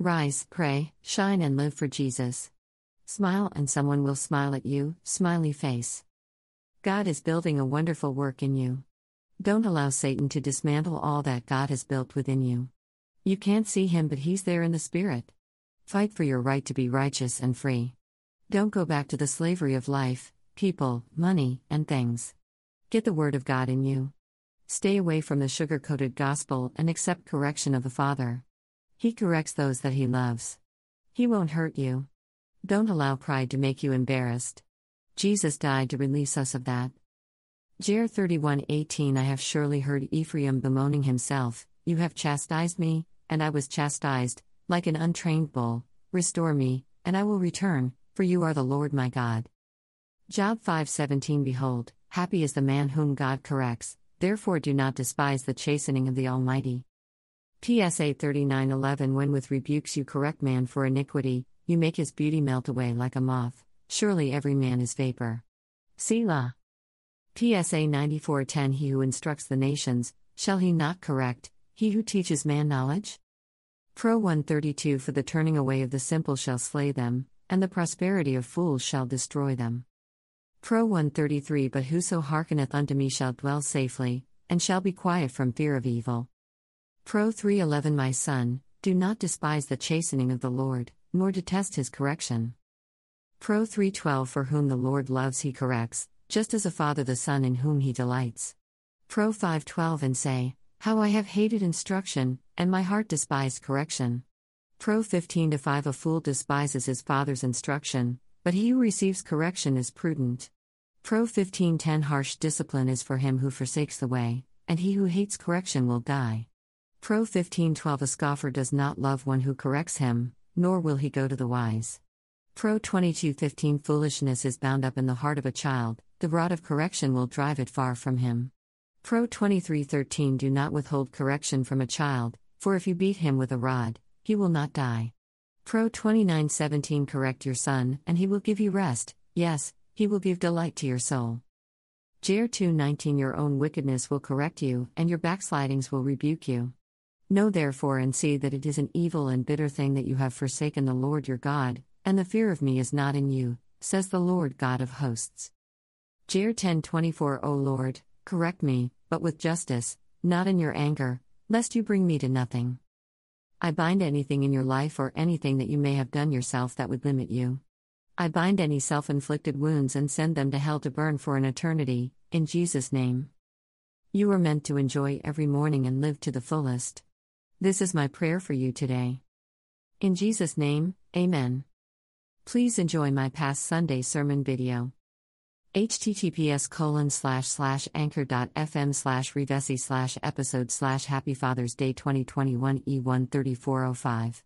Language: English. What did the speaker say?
Rise, pray, shine, and live for Jesus. Smile, and someone will smile at you, smiley face. God is building a wonderful work in you. Don't allow Satan to dismantle all that God has built within you. You can't see him, but he's there in the spirit. Fight for your right to be righteous and free. Don't go back to the slavery of life, people, money, and things. Get the Word of God in you. Stay away from the sugar coated gospel and accept correction of the Father. He corrects those that He loves. He won't hurt you. Don't allow pride to make you embarrassed. Jesus died to release us of that. Jer 31:18 I have surely heard Ephraim bemoaning himself, You have chastised me, and I was chastised, like an untrained bull. Restore me, and I will return, for you are the Lord my God. Job 5:17 Behold, Happy is the man whom God corrects, therefore do not despise the chastening of the Almighty. PSA 39:11 When with rebukes you correct man for iniquity, you make his beauty melt away like a moth. Surely every man is vapor. Selah. PSA 94:10 He who instructs the nations, shall he not correct, he who teaches man knowledge? Pro 132 For the turning away of the simple shall slay them, and the prosperity of fools shall destroy them. Pro 133 But whoso hearkeneth unto me shall dwell safely, and shall be quiet from fear of evil. Pro 311 My son, do not despise the chastening of the Lord, nor detest his correction. Pro 312 For whom the Lord loves he corrects, just as a father the son in whom he delights. Pro 512 And say, How I have hated instruction, and my heart despised correction. Pro 15 to 5 A fool despises his father's instruction, but he who receives correction is prudent. Pro 1510 Harsh discipline is for him who forsakes the way, and he who hates correction will die. Pro 1512 A scoffer does not love one who corrects him, nor will he go to the wise. Pro 2215 Foolishness is bound up in the heart of a child, the rod of correction will drive it far from him. Pro 2313 Do not withhold correction from a child, for if you beat him with a rod, he will not die. Pro 2917 Correct your son, and he will give you rest, yes, he will give delight to your soul. Jer 2:19 Your own wickedness will correct you, and your backslidings will rebuke you. Know therefore and see that it is an evil and bitter thing that you have forsaken the Lord your God, and the fear of me is not in you, says the Lord God of hosts. Jer 10:24 O Lord, correct me, but with justice, not in your anger, lest you bring me to nothing. I bind anything in your life or anything that you may have done yourself that would limit you. I bind any self inflicted wounds and send them to hell to burn for an eternity, in Jesus' name. You are meant to enjoy every morning and live to the fullest. This is my prayer for you today. In Jesus' name, Amen. Please enjoy my past Sunday sermon video https colon slash slash anchor.fm slash revesi slash episode slash happy father's day 2021 e13405